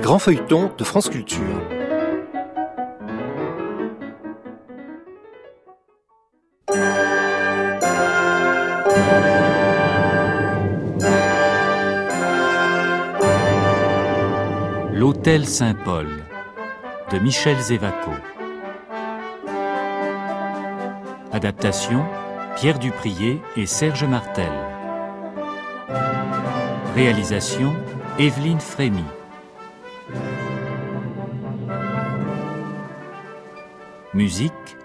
Grands feuilletons de France Culture. L'Hôtel Saint-Paul de Michel Zévaco. Adaptation Pierre Duprier et Serge Martel. Réalisation Evelyne Frémy. Musique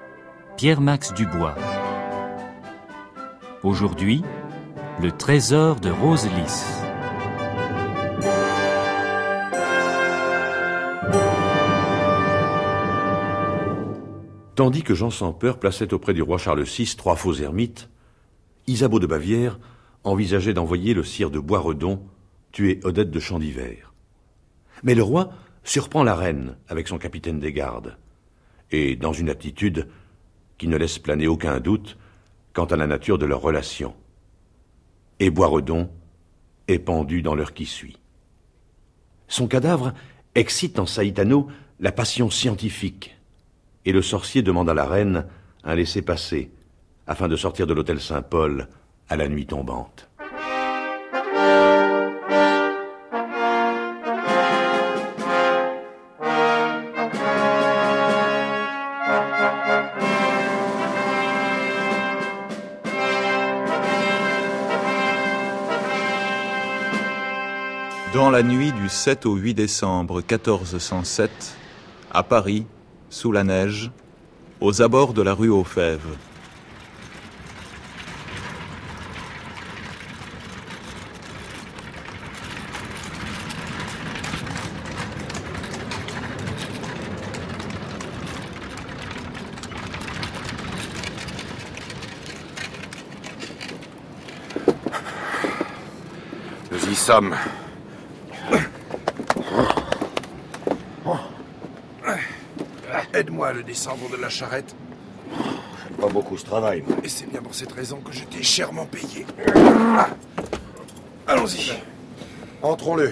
Pierre-Max Dubois. Aujourd'hui, le trésor de Rose Lys. Tandis que Jean sans peur plaçait auprès du roi Charles VI trois faux ermites, Isabeau de Bavière envisageait d'envoyer le sire de Boisredon tuer Odette de Chandivert. Mais le roi surprend la reine avec son capitaine des gardes, et dans une attitude qui ne laisse planer aucun doute quant à la nature de leur relation. Et Boisredon est pendu dans l'heure qui suit. Son cadavre excite en Saïtano la passion scientifique et le sorcier demande à la reine un laissez-passer afin de sortir de l'hôtel Saint-Paul à la nuit tombante. Dans la nuit du 7 au 8 décembre 1407, à Paris, sous la neige, aux abords de la rue aux Fèves. Nous y sommes. Le descendre de la charrette. Pas beaucoup ce travail. Et c'est bien pour cette raison que je t'ai chèrement payé. Allons-y. Entrons-le.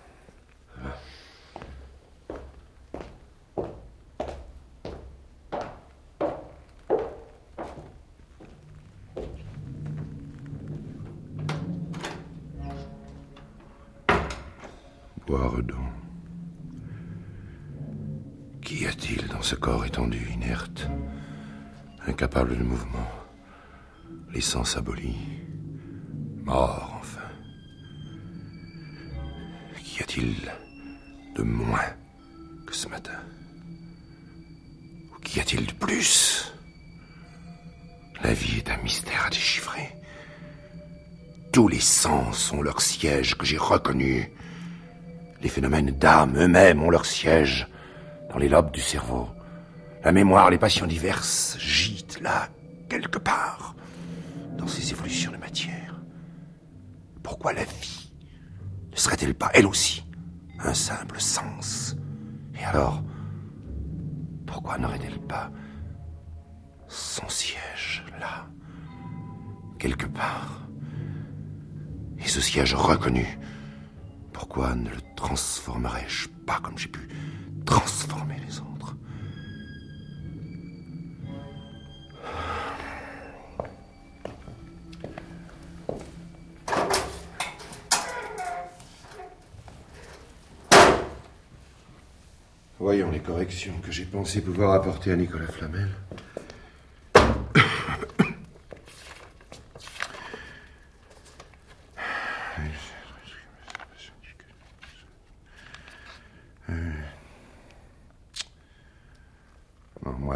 incapable de mouvement, les sens abolis, mort enfin Qu'y a-t-il de moins que ce matin? Ou qu'y a-t-il de plus? La vie est un mystère à déchiffrer. Tous les sens ont leur siège que j'ai reconnu. Les phénomènes d'âme eux-mêmes ont leur siège dans les lobes du cerveau. La mémoire, les passions diverses gîtent là, quelque part, dans ces évolutions de matière. Pourquoi la vie ne serait-elle pas, elle aussi, un simple sens? Et alors, pourquoi n'aurait-elle pas son siège là, quelque part? Et ce siège reconnu, pourquoi ne le transformerais-je pas comme j'ai pu transformer les autres? Voyons les corrections que j'ai pensé pouvoir apporter à Nicolas Flamel.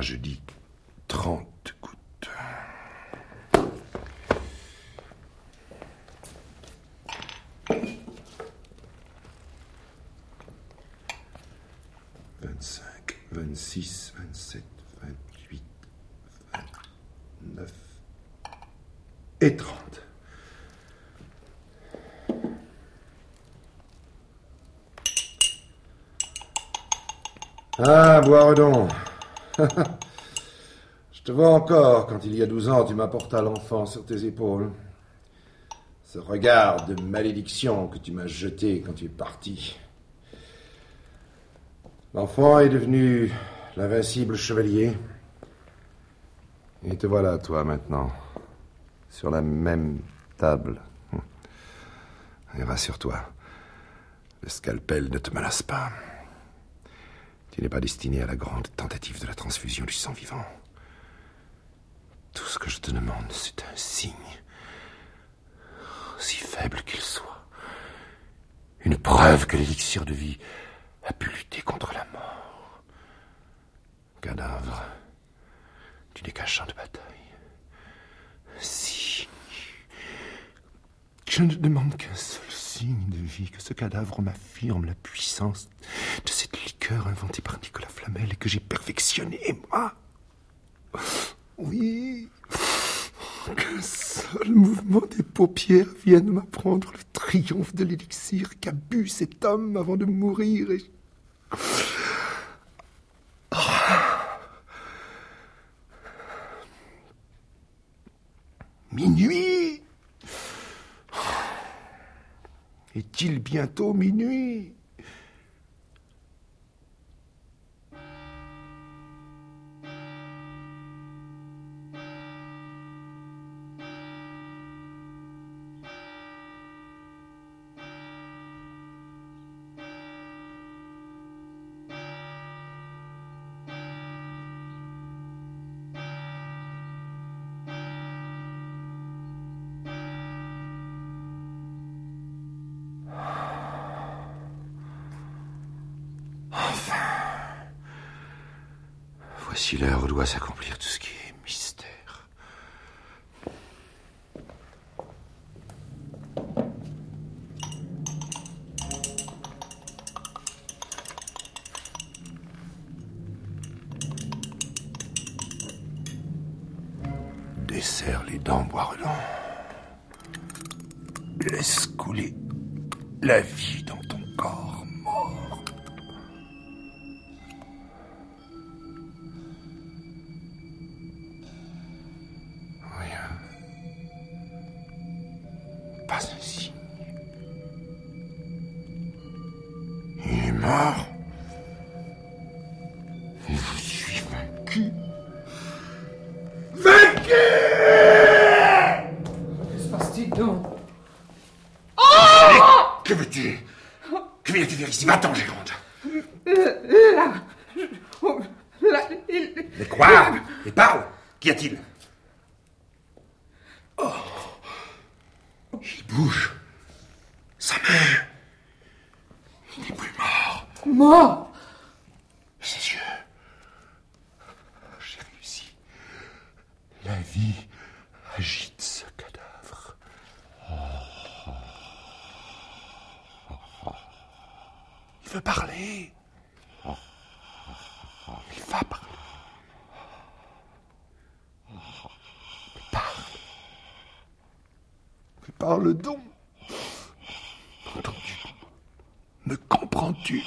je dis trente gouttes. Vingt-cinq, vingt-six, vingt-sept, vingt-huit, vingt-neuf et trente. Ah, Boiredon. Je te vois encore quand il y a douze ans tu m'apportas l'enfant sur tes épaules. Ce regard de malédiction que tu m'as jeté quand tu es parti. L'enfant est devenu l'invincible chevalier. Et te voilà, toi, maintenant, sur la même table. Et rassure-toi, le scalpel ne te menace pas. Tu n'es pas destiné à la grande tentative de la transfusion du sang vivant. Tout ce que je te demande, c'est un signe, aussi faible qu'il soit. Une preuve que l'élixir de vie a pu lutter contre la mort. Cadavre, tu n'es qu'un champ de bataille. Si. Je ne demande qu'un seul signe de vie, que ce cadavre m'affirme la puissance liqueur inventée par Nicolas Flamel et que j'ai perfectionnée, moi. Oui. Qu'un seul mouvement des paupières vienne m'apprendre le triomphe de l'élixir qu'a bu cet homme avant de mourir. Minuit Est-il bientôt minuit? Voici l'heure doit s'accomplir tout ce qui Et je suis vaincu. Vaincu! Que se passe-t-il donc? Que veux-tu? Que viens-tu faire ici? Va-t'en. Là oh, Là, il... Mais quoi Et parle Qu'y a-t-il Oh Il bouge. Sa main. Il n'est plus mort. Mort Ses yeux. J'ai réussi. La vie agite ce cadavre. Il veut parler. Il va parler. Mais parle. Parle donc. Entends-tu Me comprends-tu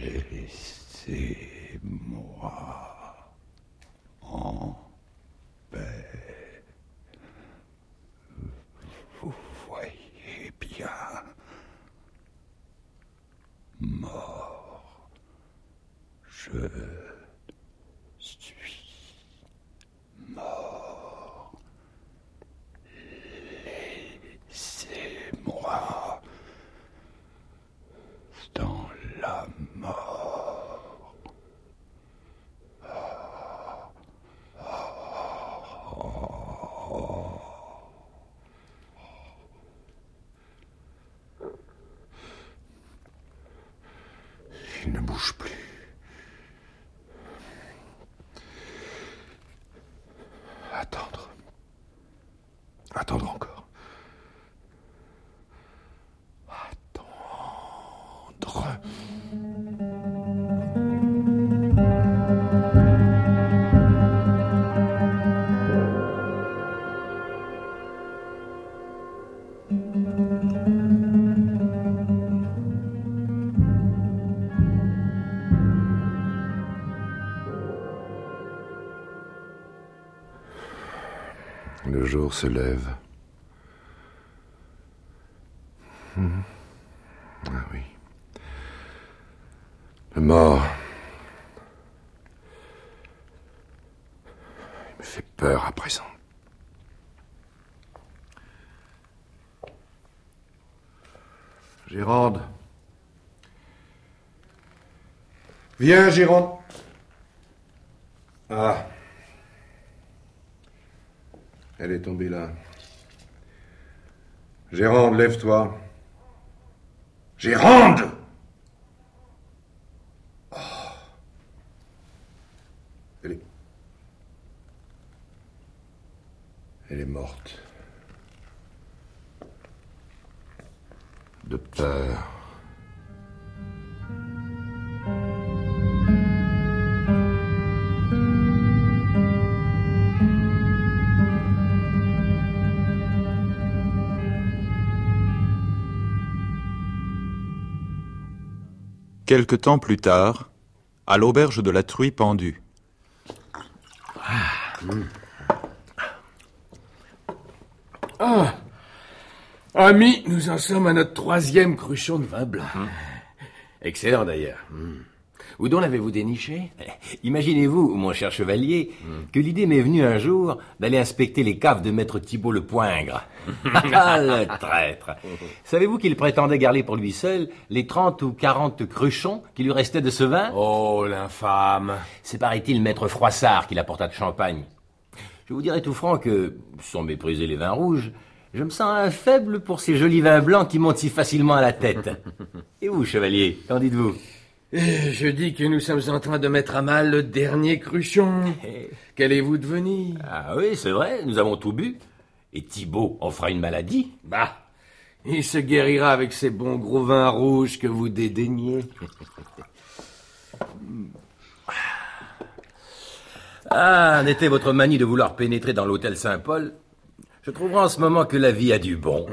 Laissez-moi. bouge plus. Se lève. Mhm. Ah oui. Le mort. Il me fait peur à présent. Gérande. Viens, Gérande. Ah. Elle est tombée là. Gérande, lève-toi. Gérande Oh. Elle est... Elle est morte. De peur. Quelque temps plus tard, à l'auberge de la Truie pendue. Ah Amis, nous en sommes à notre troisième cruchon de vin blanc. Excellent d'ailleurs. Hmm. Où donc l'avez-vous déniché? Imaginez-vous, mon cher chevalier, que l'idée m'est venue un jour d'aller inspecter les caves de maître Thibault le Poingre. ah, le traître Savez-vous qu'il prétendait garder pour lui seul les trente ou quarante cruchons qui lui restaient de ce vin? Oh, l'infâme C'est paraît-il maître Froissart qui l'apporta de Champagne. Je vous dirai tout franc que, sans mépriser les vins rouges, je me sens un faible pour ces jolis vins blancs qui montent si facilement à la tête. Et vous, chevalier, qu'en dites-vous? Eh, Je dis que nous sommes en train de mettre à mal le dernier cruchon. Qu'allez-vous devenir? Ah oui, c'est vrai, nous avons tout bu. Et Thibault en fera une maladie Bah, il se guérira avec ces bons gros vins rouges que vous dédaignez. Ah, n'était votre manie de vouloir pénétrer dans l'hôtel Saint-Paul? Je trouverai en ce moment que la vie a du bon.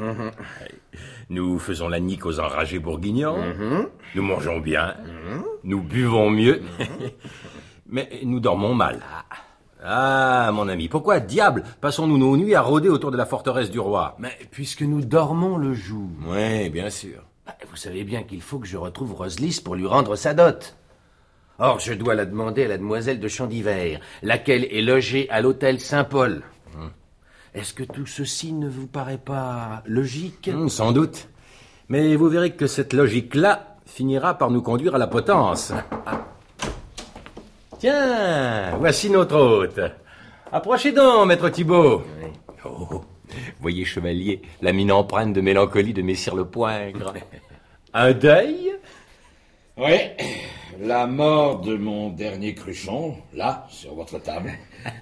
Nous faisons la nique aux enragés bourguignons, nous mangeons bien, nous buvons mieux, mais nous dormons mal. Ah, mon ami, pourquoi diable passons-nous nos nuits à rôder autour de la forteresse du roi? Mais puisque nous dormons le jour, Oui, bien sûr. bah, vous savez bien qu'il faut que je retrouve Roselys pour lui rendre sa dot. Or, je dois la demander à la demoiselle de Chandivert, laquelle est logée à l'hôtel Saint-Paul. Est-ce que tout ceci ne vous paraît pas logique Hmm, sans doute. Mais vous verrez que cette logique-là finira par nous conduire à la potence. Tiens, voici notre hôte. Approchez donc, maître Thibault. Oh, voyez, chevalier, la mine empreinte de mélancolie de Messire le Poingre. Un deuil Oui, la mort de mon dernier cruchon, là, sur votre table.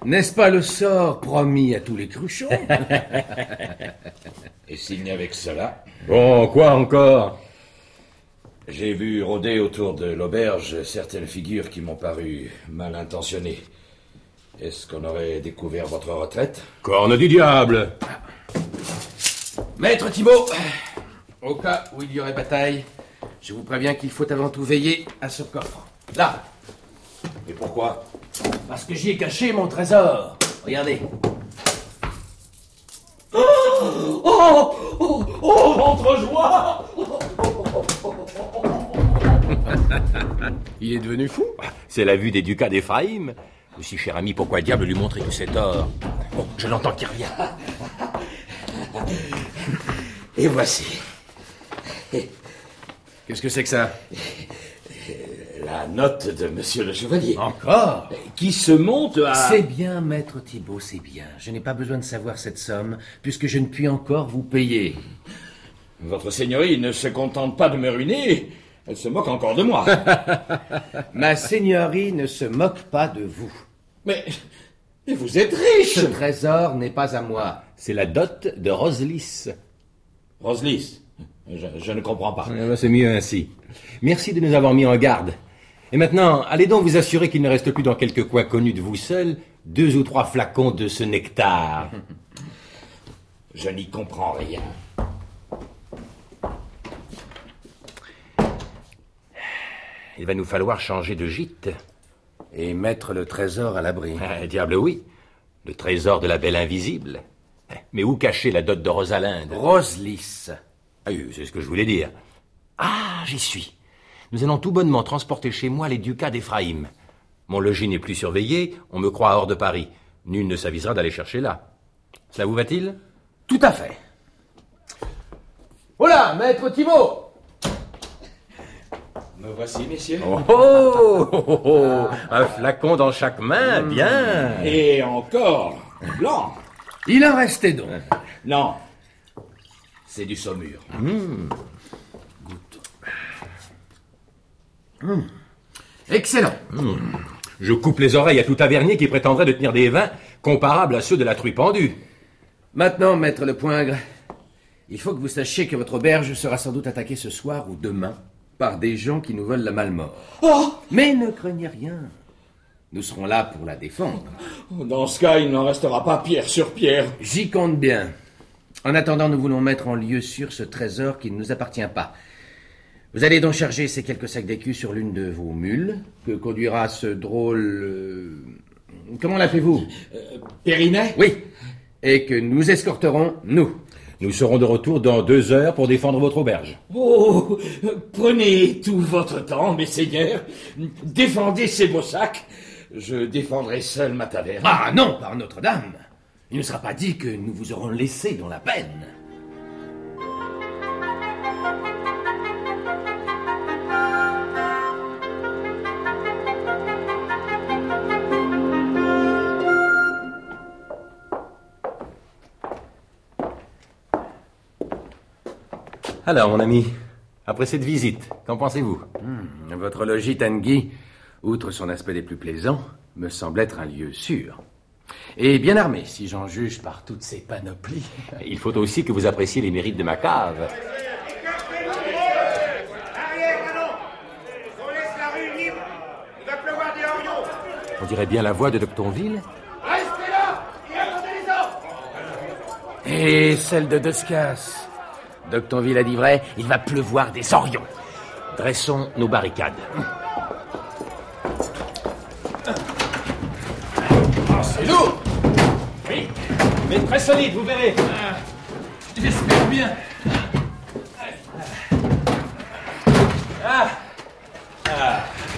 N'est-ce pas le sort promis à tous les cruchons? Et s'il n'y avait que cela, Bon, quoi encore? J'ai vu rôder autour de l'auberge certaines figures qui m'ont paru mal intentionnées. Est-ce qu'on aurait découvert votre retraite? Corne du diable! Maître Thibault, au cas où il y aurait bataille, je vous préviens qu'il faut avant tout veiller à ce coffre. Là, Et pourquoi? Parce que j'y ai caché mon trésor. Regardez. Oh Oh Oh, oh ventre joie Il est devenu fou C'est la vue des ducats d'Éphraïm. Aussi, cher ami, pourquoi diable lui montrer tout cet or? Bon, je l'entends qui revient. Et voici Qu'est-ce que c'est que ça? La note de monsieur le chevalier. Encore Qui se monte à... C'est bien, maître Thibault, c'est bien. Je n'ai pas besoin de savoir cette somme, puisque je ne puis encore vous payer. Votre seigneurie ne se contente pas de me ruiner, elle se moque encore de moi. Ma seigneurie ne se moque pas de vous. Mais vous êtes riche Ce trésor n'est pas à moi. C'est la dot de Roselys. Roselis, je, je ne comprends pas. Eh ben, C'est mieux ainsi. Merci de nous avoir mis en garde. Et maintenant, allez donc vous assurer qu'il ne reste plus dans quelques coins connus de vous seul deux ou trois flacons de ce nectar. Je n'y comprends rien. Il va nous falloir changer de gîte. Et mettre le trésor à l'abri. Ah, diable oui. Le trésor de la belle invisible. Mais où cacher la dot de Rosalinde Roselys. Ah oui, c'est ce que je voulais dire. Ah, j'y suis. Nous allons tout bonnement transporter chez moi les ducats d'Éphraïm. Mon logis n'est plus surveillé, on me croit hors de Paris. Nul ne s'avisera d'aller chercher là. Cela vous va-t-il? Tout à fait. Voilà, maître Thibault Me voici, messieurs. Oh, oh, oh, oh, Un flacon dans chaque main, bien Et encore blanc. Il en restait donc. Non, c'est du saumur. Excellent. Je coupe les oreilles à tout tavernier qui prétendrait de tenir des vins comparables à ceux de la truie pendue. Maintenant, maître Le Poingre, il faut que vous sachiez que votre auberge sera sans doute attaquée ce soir ou demain par des gens qui nous veulent la malmort. Mais ne craignez rien. Nous serons là pour la défendre. Dans ce cas, il n'en restera pas pierre sur pierre. J'y compte bien. En attendant, nous voulons mettre en lieu sûr ce trésor qui ne nous appartient pas. Vous allez donc charger ces quelques sacs d'écus sur l'une de vos mules, que conduira ce drôle... euh, Comment l'appelez-vous? Périnet? Oui. Et que nous escorterons, nous. Nous serons de retour dans deux heures pour défendre votre auberge. Oh, prenez tout votre temps, mes seigneurs. Défendez ces beaux sacs. Je défendrai seul ma taverne. Ah non, par Notre-Dame Il ne sera pas dit que nous vous aurons laissé dans la peine. Alors, mon ami, après cette visite, qu'en pensez-vous? Votre logis Tanguy, outre son aspect des plus plaisants, me semble être un lieu sûr. Et bien armé, si j'en juge par toutes ces panoplies. Il faut aussi que vous appréciez les mérites de ma cave. On dirait bien la voix de Doctonville. Restez là et attendez les ordres Et celle de Doscas. Doctonville a dit vrai, il va pleuvoir des orions. Dressons nos barricades. C'est lourd Oui, mais très solide, vous verrez. J'espère bien. Ah.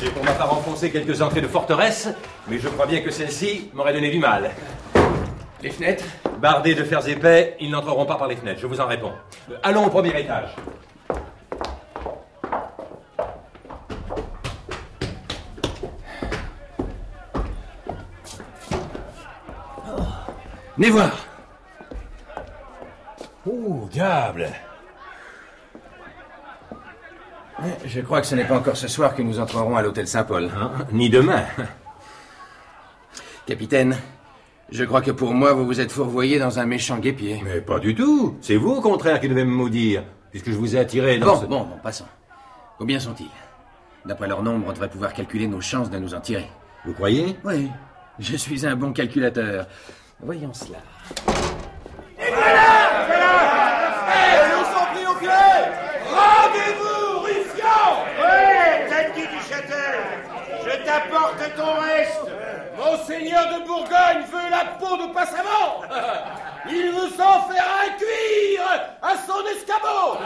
J'ai pour ma part enfoncé quelques entrées de forteresse, mais je crois bien que celle-ci m'aurait donné du mal. Les fenêtres? Bardés de fers épais, ils n'entreront pas par les fenêtres, je vous en réponds. Allons au premier étage. Venez voir. Oh, diable Je crois que ce n'est pas encore ce soir que nous entrerons à l'hôtel Saint-Paul. Hein, Ni demain. Capitaine, je crois que pour moi, vous vous êtes fourvoyé dans un méchant guépier. Mais pas du tout. C'est vous, au contraire, qui devez me maudire, puisque je vous ai attiré dans Bon, ce... bon, bon, passons. Combien sont-ils? D'après leur nombre, on devrait pouvoir calculer nos chances de nous en tirer. Vous croyez? Oui, je suis un bon calculateur. Voyons cela. Rendez-vous, Ruffian Ouais, Tanguy du Châtel Je t'apporte ton reste Monseigneur de Bourgogne veut la peau de Passavant Il veut s'en faire un cuir à son escabeau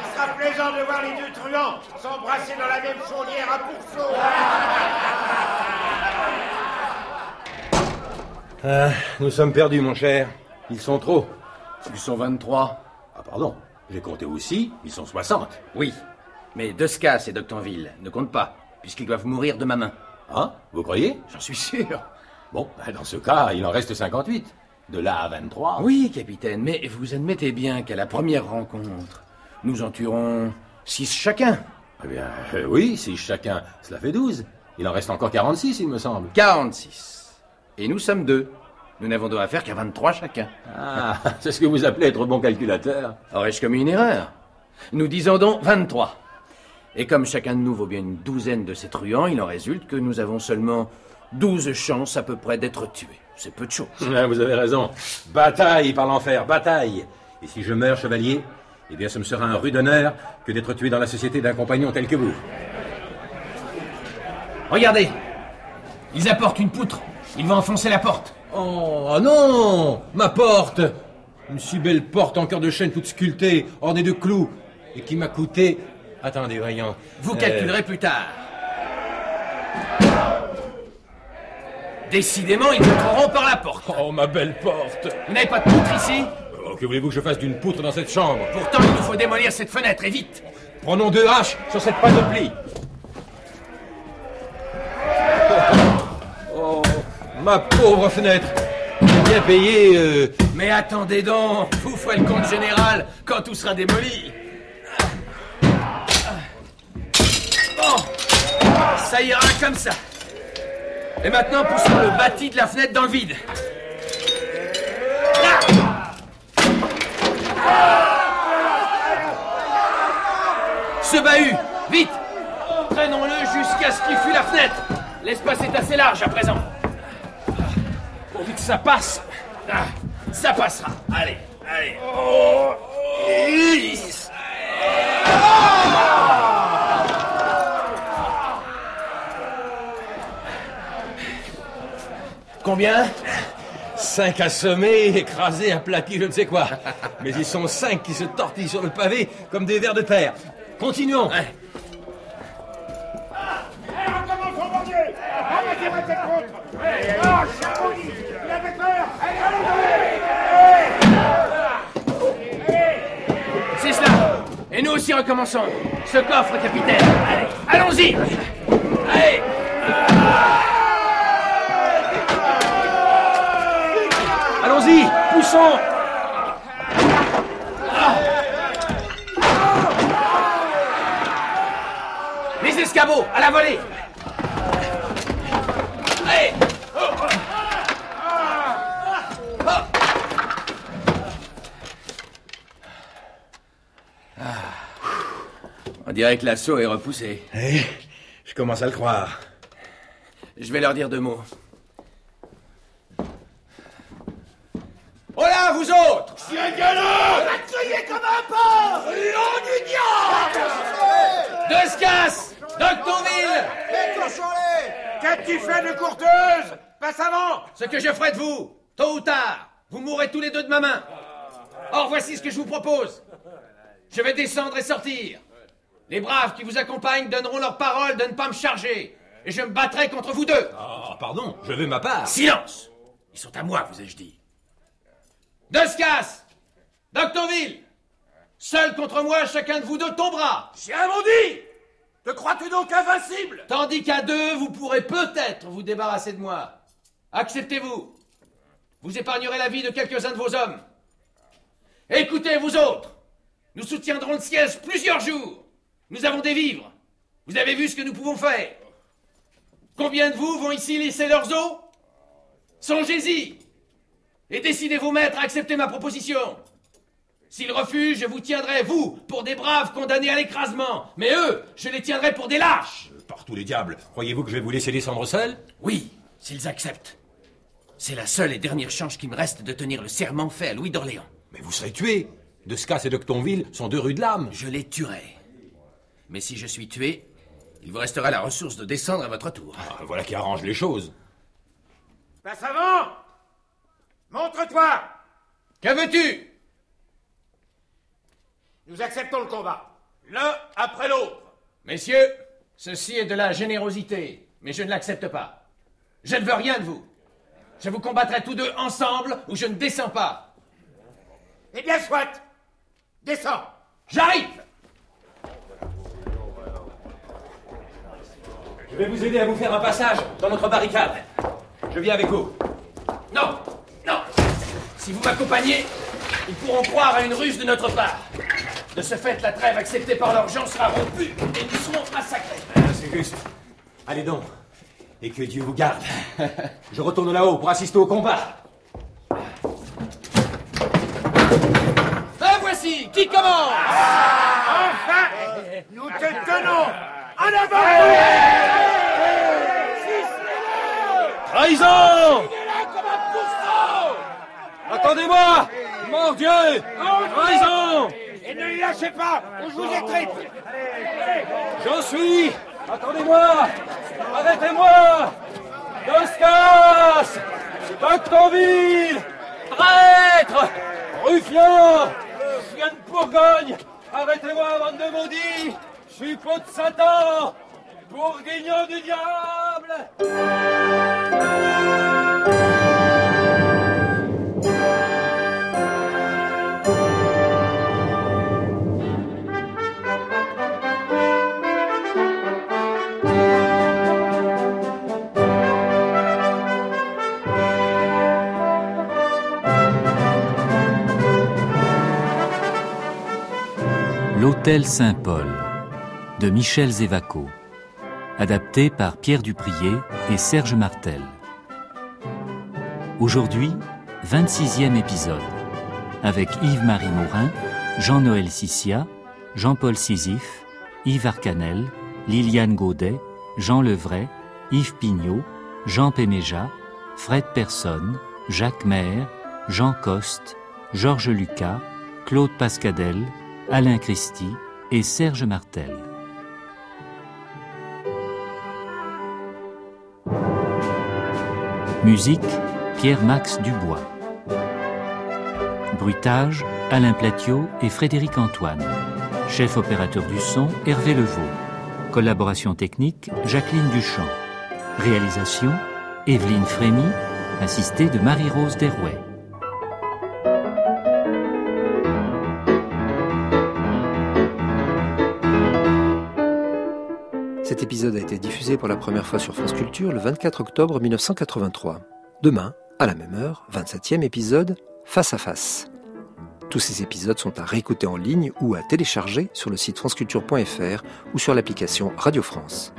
Il sera plaisant de voir les deux truands s'embrasser dans la même chaudière à pourceau Ah, nous sommes perdus, mon cher. Ils sont trop. Ils sont 23. Ah, pardon. J'ai compté aussi, ils sont 60. Oui, mais Doscas et Doctonville ne comptent pas, puisqu'ils doivent mourir de ma main. Hein Vous croyez? J'en suis sûr. Bon, ben, dans ce cas, il en reste 58. De là à 23. Oui, capitaine, mais vous admettez bien qu'à la première rencontre, nous en tuerons six chacun. Eh bien, euh, oui, si chacun, cela fait 12. Il en reste encore 46, il me semble. 46. Et nous sommes deux. Nous n'avons droit à faire qu'à 23 chacun. Ah, c'est ce que vous appelez être bon calculateur. Aurais-je commis une erreur? Nous disons donc 23. Et comme chacun de nous vaut bien une douzaine de ces truands, il en résulte que nous avons seulement 12 chances à peu près d'être tués. C'est peu de choses. Ah, vous avez raison. Bataille par l'enfer, bataille. Et si je meurs, chevalier, eh bien ce me sera un rude honneur que d'être tué dans la société d'un compagnon tel que vous. Regardez Ils apportent une poutre. Ils vont enfoncer la porte. Oh non Ma porte Une si belle porte en cœur de chêne toute sculptée, ornée de clous, et qui m'a coûté... Attendez, voyons. Vous Euh, calculerez plus tard. Décidément, ils entreront par la porte. Oh, ma belle porte Vous n'avez pas de poutre ici? Oh, Que voulez-vous que je fasse d'une poutre dans cette chambre? Pourtant, il nous faut démolir cette fenêtre, et vite Prenons deux haches sur cette panoplie. Oh, ma pauvre fenêtre bien payé... euh, Mais attendez donc Vous ferez le compte général quand tout sera démoli Ira comme ça. Et maintenant, poussons le bâti de la fenêtre dans le vide. Ce bahut Vite. Traînons-le jusqu'à ce qu'il fuit la fenêtre. L'espace est assez large à présent. Pourvu que ça passe. Ah, Ça passera. Allez, allez. Lisse. Combien? Cinq assommés, écrasés, aplatis, je ne sais quoi. Mais ils sont cinq qui se tortillent sur le pavé comme des vers de terre. Continuons. Ouais. C'est cela Et nous aussi recommençons Ce coffre, capitaine Allez, allons-y Allez Allons-y Les escabeaux, à la volée Allez On dirait que l'assaut est repoussé. Eh, je commence à le croire. Je vais leur dire deux mots. Là, vous autres Chien galant Criez comme un porc Nom du diable Descas Doctonville Qu'as-tu fait de courteuse? Passe avant Ce que je ferai de vous, tôt ou tard, vous mourrez tous les deux de ma main. Or, voici ce que je vous propose. Je vais descendre et sortir. Les braves qui vous accompagnent donneront leur parole de ne pas me charger. Et je me battrai contre vous deux. Ah, pardon, je veux ma part. Silence Ils sont à moi, vous ai-je dit. Descas Doctonville Seul contre moi, chacun de vous deux tombera. Chien maudit Te crois-tu donc invincible? Tandis qu'à deux, vous pourrez peut-être vous débarrasser de moi. Acceptez-vous. Vous épargnerez la vie de quelques-uns de vos hommes. Écoutez, vous autres. Nous soutiendrons le siège plusieurs jours. Nous avons des vivres. Vous avez vu ce que nous pouvons faire. Combien de vous vont ici laisser leurs os? Songez-y. Et décidez vous maître à accepter ma proposition. S'ils refusent, je vous tiendrai, vous, pour des braves condamnés à l'écrasement. Mais eux, je les tiendrai pour des lâches. Par tous les diables, croyez-vous que je vais vous laisser descendre seul? Oui, s'ils acceptent. C'est la seule et dernière chance qui me reste de tenir le serment fait à Louis d'Orléans. Mais vous serez tué. Descas et Doctonville sont deux rues de l'âme. Je les tuerai. Mais si je suis tué, il vous restera la ressource de descendre à votre tour. Ah, voilà qui arrange les choses. Passe avant Montre-toi Que veux-tu? Nous acceptons le combat. L'un après l'autre. Messieurs, ceci est de la générosité, mais je ne l'accepte pas. Je ne veux rien de vous. Je vous combattrai tous deux ensemble ou je ne descends pas. Eh bien, soit Descends J'arrive Je vais vous aider à vous faire un passage dans notre barricade. Je viens avec vous. Non Non Si vous m'accompagnez, ils pourront croire à une ruse de notre part. De ce fait, la trêve acceptée par leurs gens sera rompue et nous serons massacrés. Ah, C'est juste. Allez donc. et que Dieu vous garde. Je retourne là-haut pour assister au combat. Ben voici, qui commence? Enfin Nous te tenons En avant Trahison Attendez-moi. Mon Dieu. Trahison Et ne les lâchez pas. Ou je vous étripe J'en suis Attendez-moi. Arrêtez-moi. Doscas Pactonville Traître Ruffian. Chien de Bourgogne. Arrêtez-moi, bande de maudits Suppôt de Satan. Bourguignon du diable Saint-Paul de Michel Zévaco, adapté par Pierre Duprier et Serge Martel. Aujourd'hui, 26e épisode, avec Yves-Marie Morin, Jean-Noël Sissia, Jean-Paul Sisyphe, Yves Arcanel, Liliane Gaudet, Jean Levray, Yves Pignot, Jean Péméja, Fred Personne, Jacques Maire, Jean Coste, Georges Lucas, Claude Pascadel, Alain Christie et Serge Martel. Musique Pierre-Max Dubois. Bruitage Alain Platiot et Frédéric Antoine. Chef opérateur du son Hervé Levaux. Collaboration technique Jacqueline Duchamp. Réalisation Evelyne Frémy, assistée de Marie-Rose Derouet. Cet épisode a été diffusé pour la première fois sur France Culture le 24 octobre 1983. Demain, à la même heure, 27e épisode, Face à Face. Tous ces épisodes sont à réécouter en ligne ou à télécharger sur le site franceculture.fr ou sur l'application Radio France.